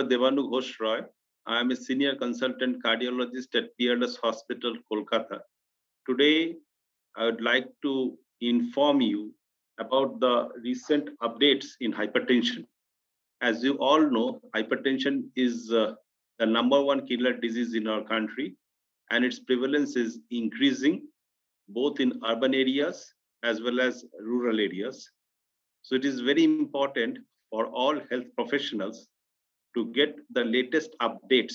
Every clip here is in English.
Dr. Devanu Ghosh Roy. I am a senior consultant cardiologist at Peerless Hospital, Kolkata. Today, I would like to inform you about the recent updates in hypertension. As you all know, hypertension is uh, the number one killer disease in our country, and its prevalence is increasing both in urban areas as well as rural areas. So it is very important for all health professionals to get the latest updates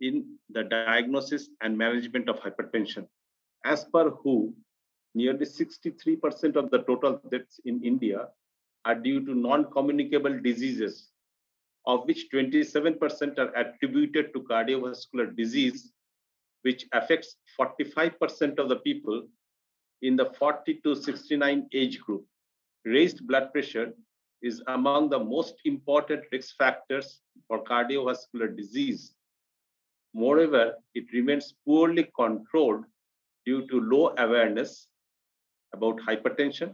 in the diagnosis and management of hypertension. As per WHO, nearly 63% of the total deaths in India are due to non-communicable diseases, of which 27% are attributed to cardiovascular disease, which affects 45% of the people in the 40 to 69 age group. Raised blood pressure is among the most important risk factors for cardiovascular disease. Moreover, it remains poorly controlled due to low awareness about hypertension,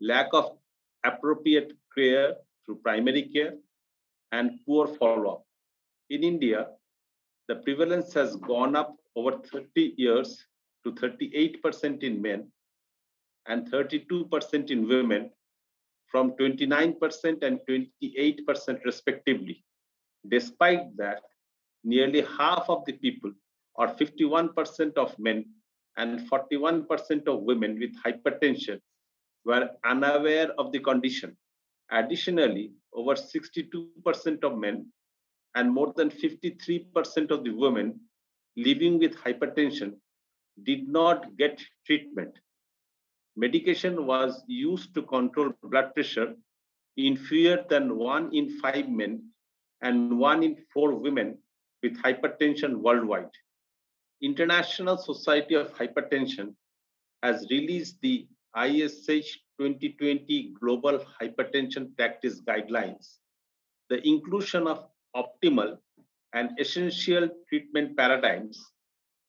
lack of appropriate care through primary care, and poor follow-up. In India, the prevalence has gone up over 30 years to 38% in men and 32% in women from 29% and 28% respectively. Despite that, nearly half of the people, or 51% of men and 41% of women with hypertension, were unaware of the condition. Additionally, over 62% of men and more than 53% of the women living with hypertension did not get treatment medication was used to control blood pressure in fewer than one in five men and one in four women with hypertension worldwide. International Society of Hypertension has released the ISH 2020 Global Hypertension Practice Guidelines. The inclusion of optimal and essential treatment paradigms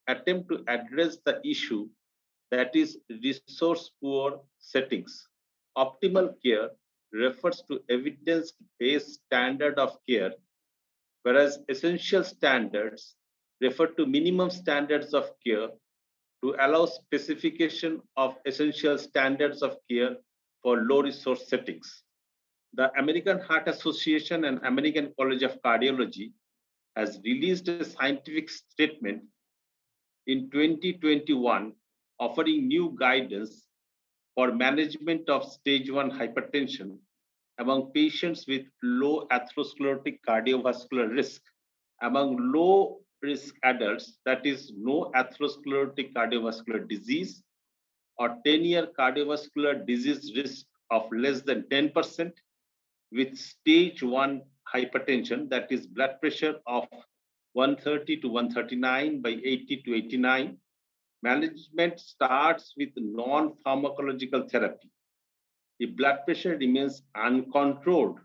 attempt to address the issue that is resource poor settings. Optimal care refers to evidence-based standard of care, whereas essential standards refer to minimum standards of care to allow specification of essential standards of care for low resource settings. The American Heart Association and American College of Cardiology has released a scientific statement in 2021 offering new guidance for management of stage 1 hypertension among patients with low atherosclerotic cardiovascular risk. Among low risk adults, that is, no atherosclerotic cardiovascular disease or 10 year cardiovascular disease risk of less than 10%, with stage 1 hypertension, that is, blood pressure of 130 to 139 by 80 to 89, Management starts with non-pharmacological therapy. If blood pressure remains uncontrolled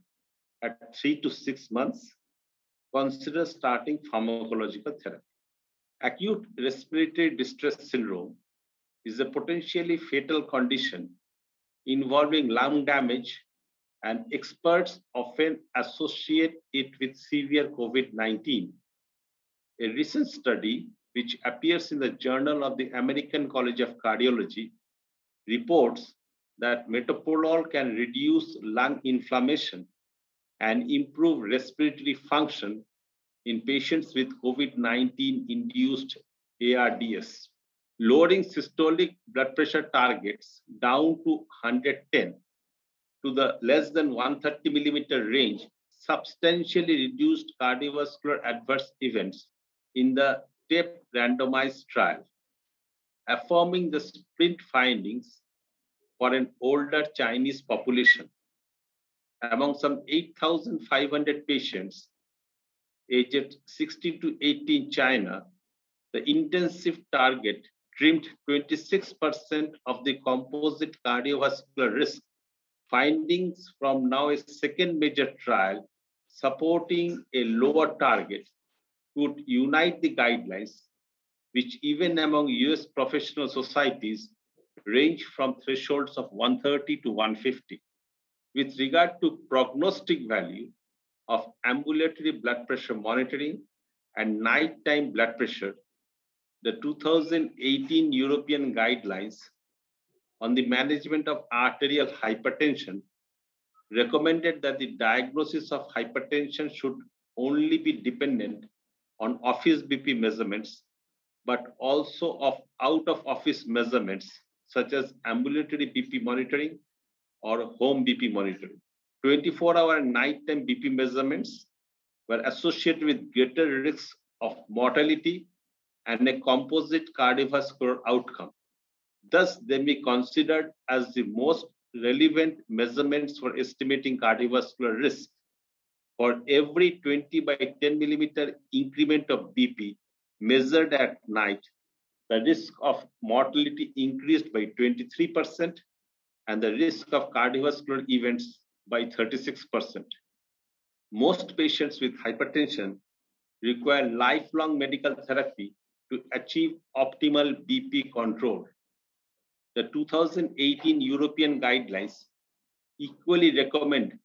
at three to six months, consider starting pharmacological therapy. Acute respiratory distress syndrome is a potentially fatal condition involving lung damage, and experts often associate it with severe COVID 19. A recent study which appears in the Journal of the American College of Cardiology, reports that metoprolol can reduce lung inflammation and improve respiratory function in patients with COVID-19 induced ARDS. Lowering systolic blood pressure targets down to 110 to the less than 130 millimeter range substantially reduced cardiovascular adverse events in the step randomized trial, affirming the sprint findings for an older Chinese population. Among some 8,500 patients aged 16 to 18 in China, the intensive target trimmed 26% of the composite cardiovascular risk. Findings from now a second major trial supporting a lower target could unite the guidelines, which even among US professional societies range from thresholds of 130 to 150. With regard to prognostic value, of ambulatory blood pressure monitoring and nighttime blood pressure, the 2018 European guidelines on the management of arterial hypertension recommended that the diagnosis of hypertension should only be dependent on office BP measurements, but also of out of office measurements such as ambulatory BP monitoring or home BP monitoring. 24 hour and nighttime BP measurements were associated with greater risks of mortality and a composite cardiovascular outcome. Thus, they may be considered as the most relevant measurements for estimating cardiovascular risk. For every 20 by 10 millimeter increment of BP measured at night, the risk of mortality increased by 23% and the risk of cardiovascular events by 36%. Most patients with hypertension require lifelong medical therapy to achieve optimal BP control. The 2018 European guidelines equally recommend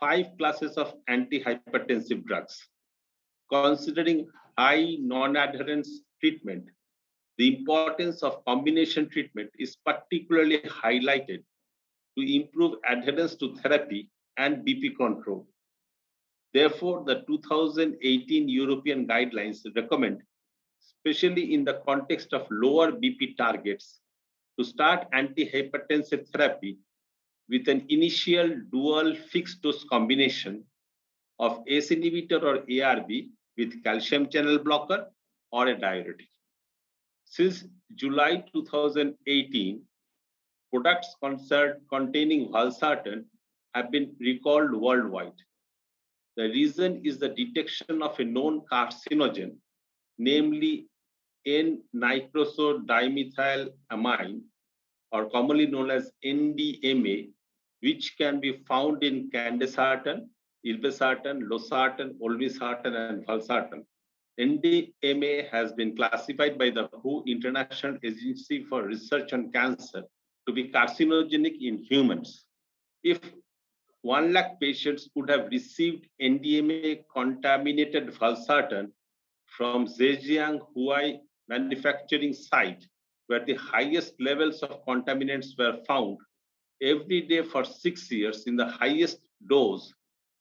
five classes of antihypertensive drugs. Considering high non-adherence treatment, the importance of combination treatment is particularly highlighted to improve adherence to therapy and BP control. Therefore, the 2018 European guidelines recommend, especially in the context of lower BP targets, to start antihypertensive therapy with an initial dual fixed dose combination of ACE inhibitor or ARB with calcium channel blocker or a diuretic. Since July 2018, products containing valsartan have been recalled worldwide. The reason is the detection of a known carcinogen, namely N-nitrosodimethylamine, or commonly known as NDMA, which can be found in candesartan, irbesartan, losartan, olmesartan, and valsartan. NDMA has been classified by the WHO International Agency for Research on Cancer to be carcinogenic in humans. If 1 lakh patients would have received NDMA contaminated valsartan from Zhejiang Huahai manufacturing site, where the highest levels of contaminants were found every day for six years in the highest dose,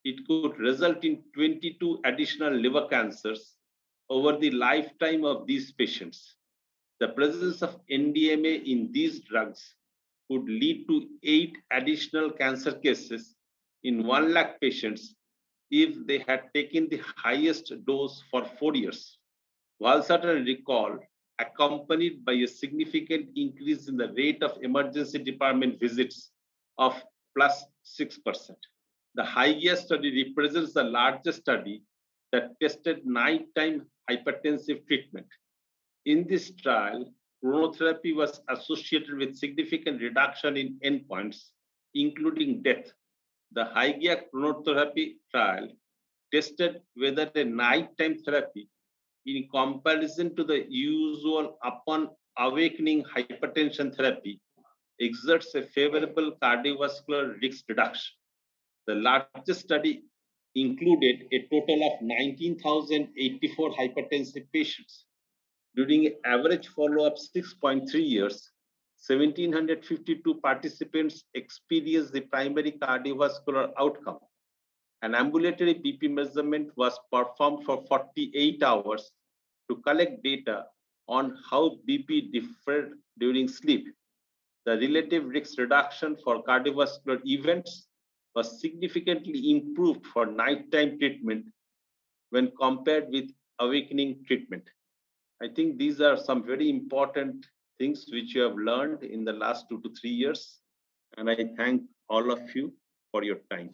it could result in 22 additional liver cancers over the lifetime of these patients. The presence of NDMA in these drugs could lead to eight additional cancer cases in 1 lakh patients if they had taken the highest dose for four years. Valsartan recall accompanied by a significant increase in the rate of emergency department visits of plus 6%. The highest study represents the largest study that tested nighttime hypertensive treatment. In this trial, chronotherapy was associated with significant reduction in endpoints, including death. The Hygia chronotherapy trial tested whether a nighttime therapy, in comparison to the usual upon awakening hypertension therapy, exerts a favorable cardiovascular risk reduction. The largest study included a total of 19,084 hypertensive patients. During average follow-up 6.3 years, 1,752 participants experienced the primary cardiovascular outcome. An ambulatory BP measurement was performed for 48 hours to collect data on how BP differed during sleep. The relative risk reduction for cardiovascular events was significantly improved for nighttime treatment when compared with awakening treatment. I think these are some very important things which you have learned in the last two to three years. And I thank all of you for your time.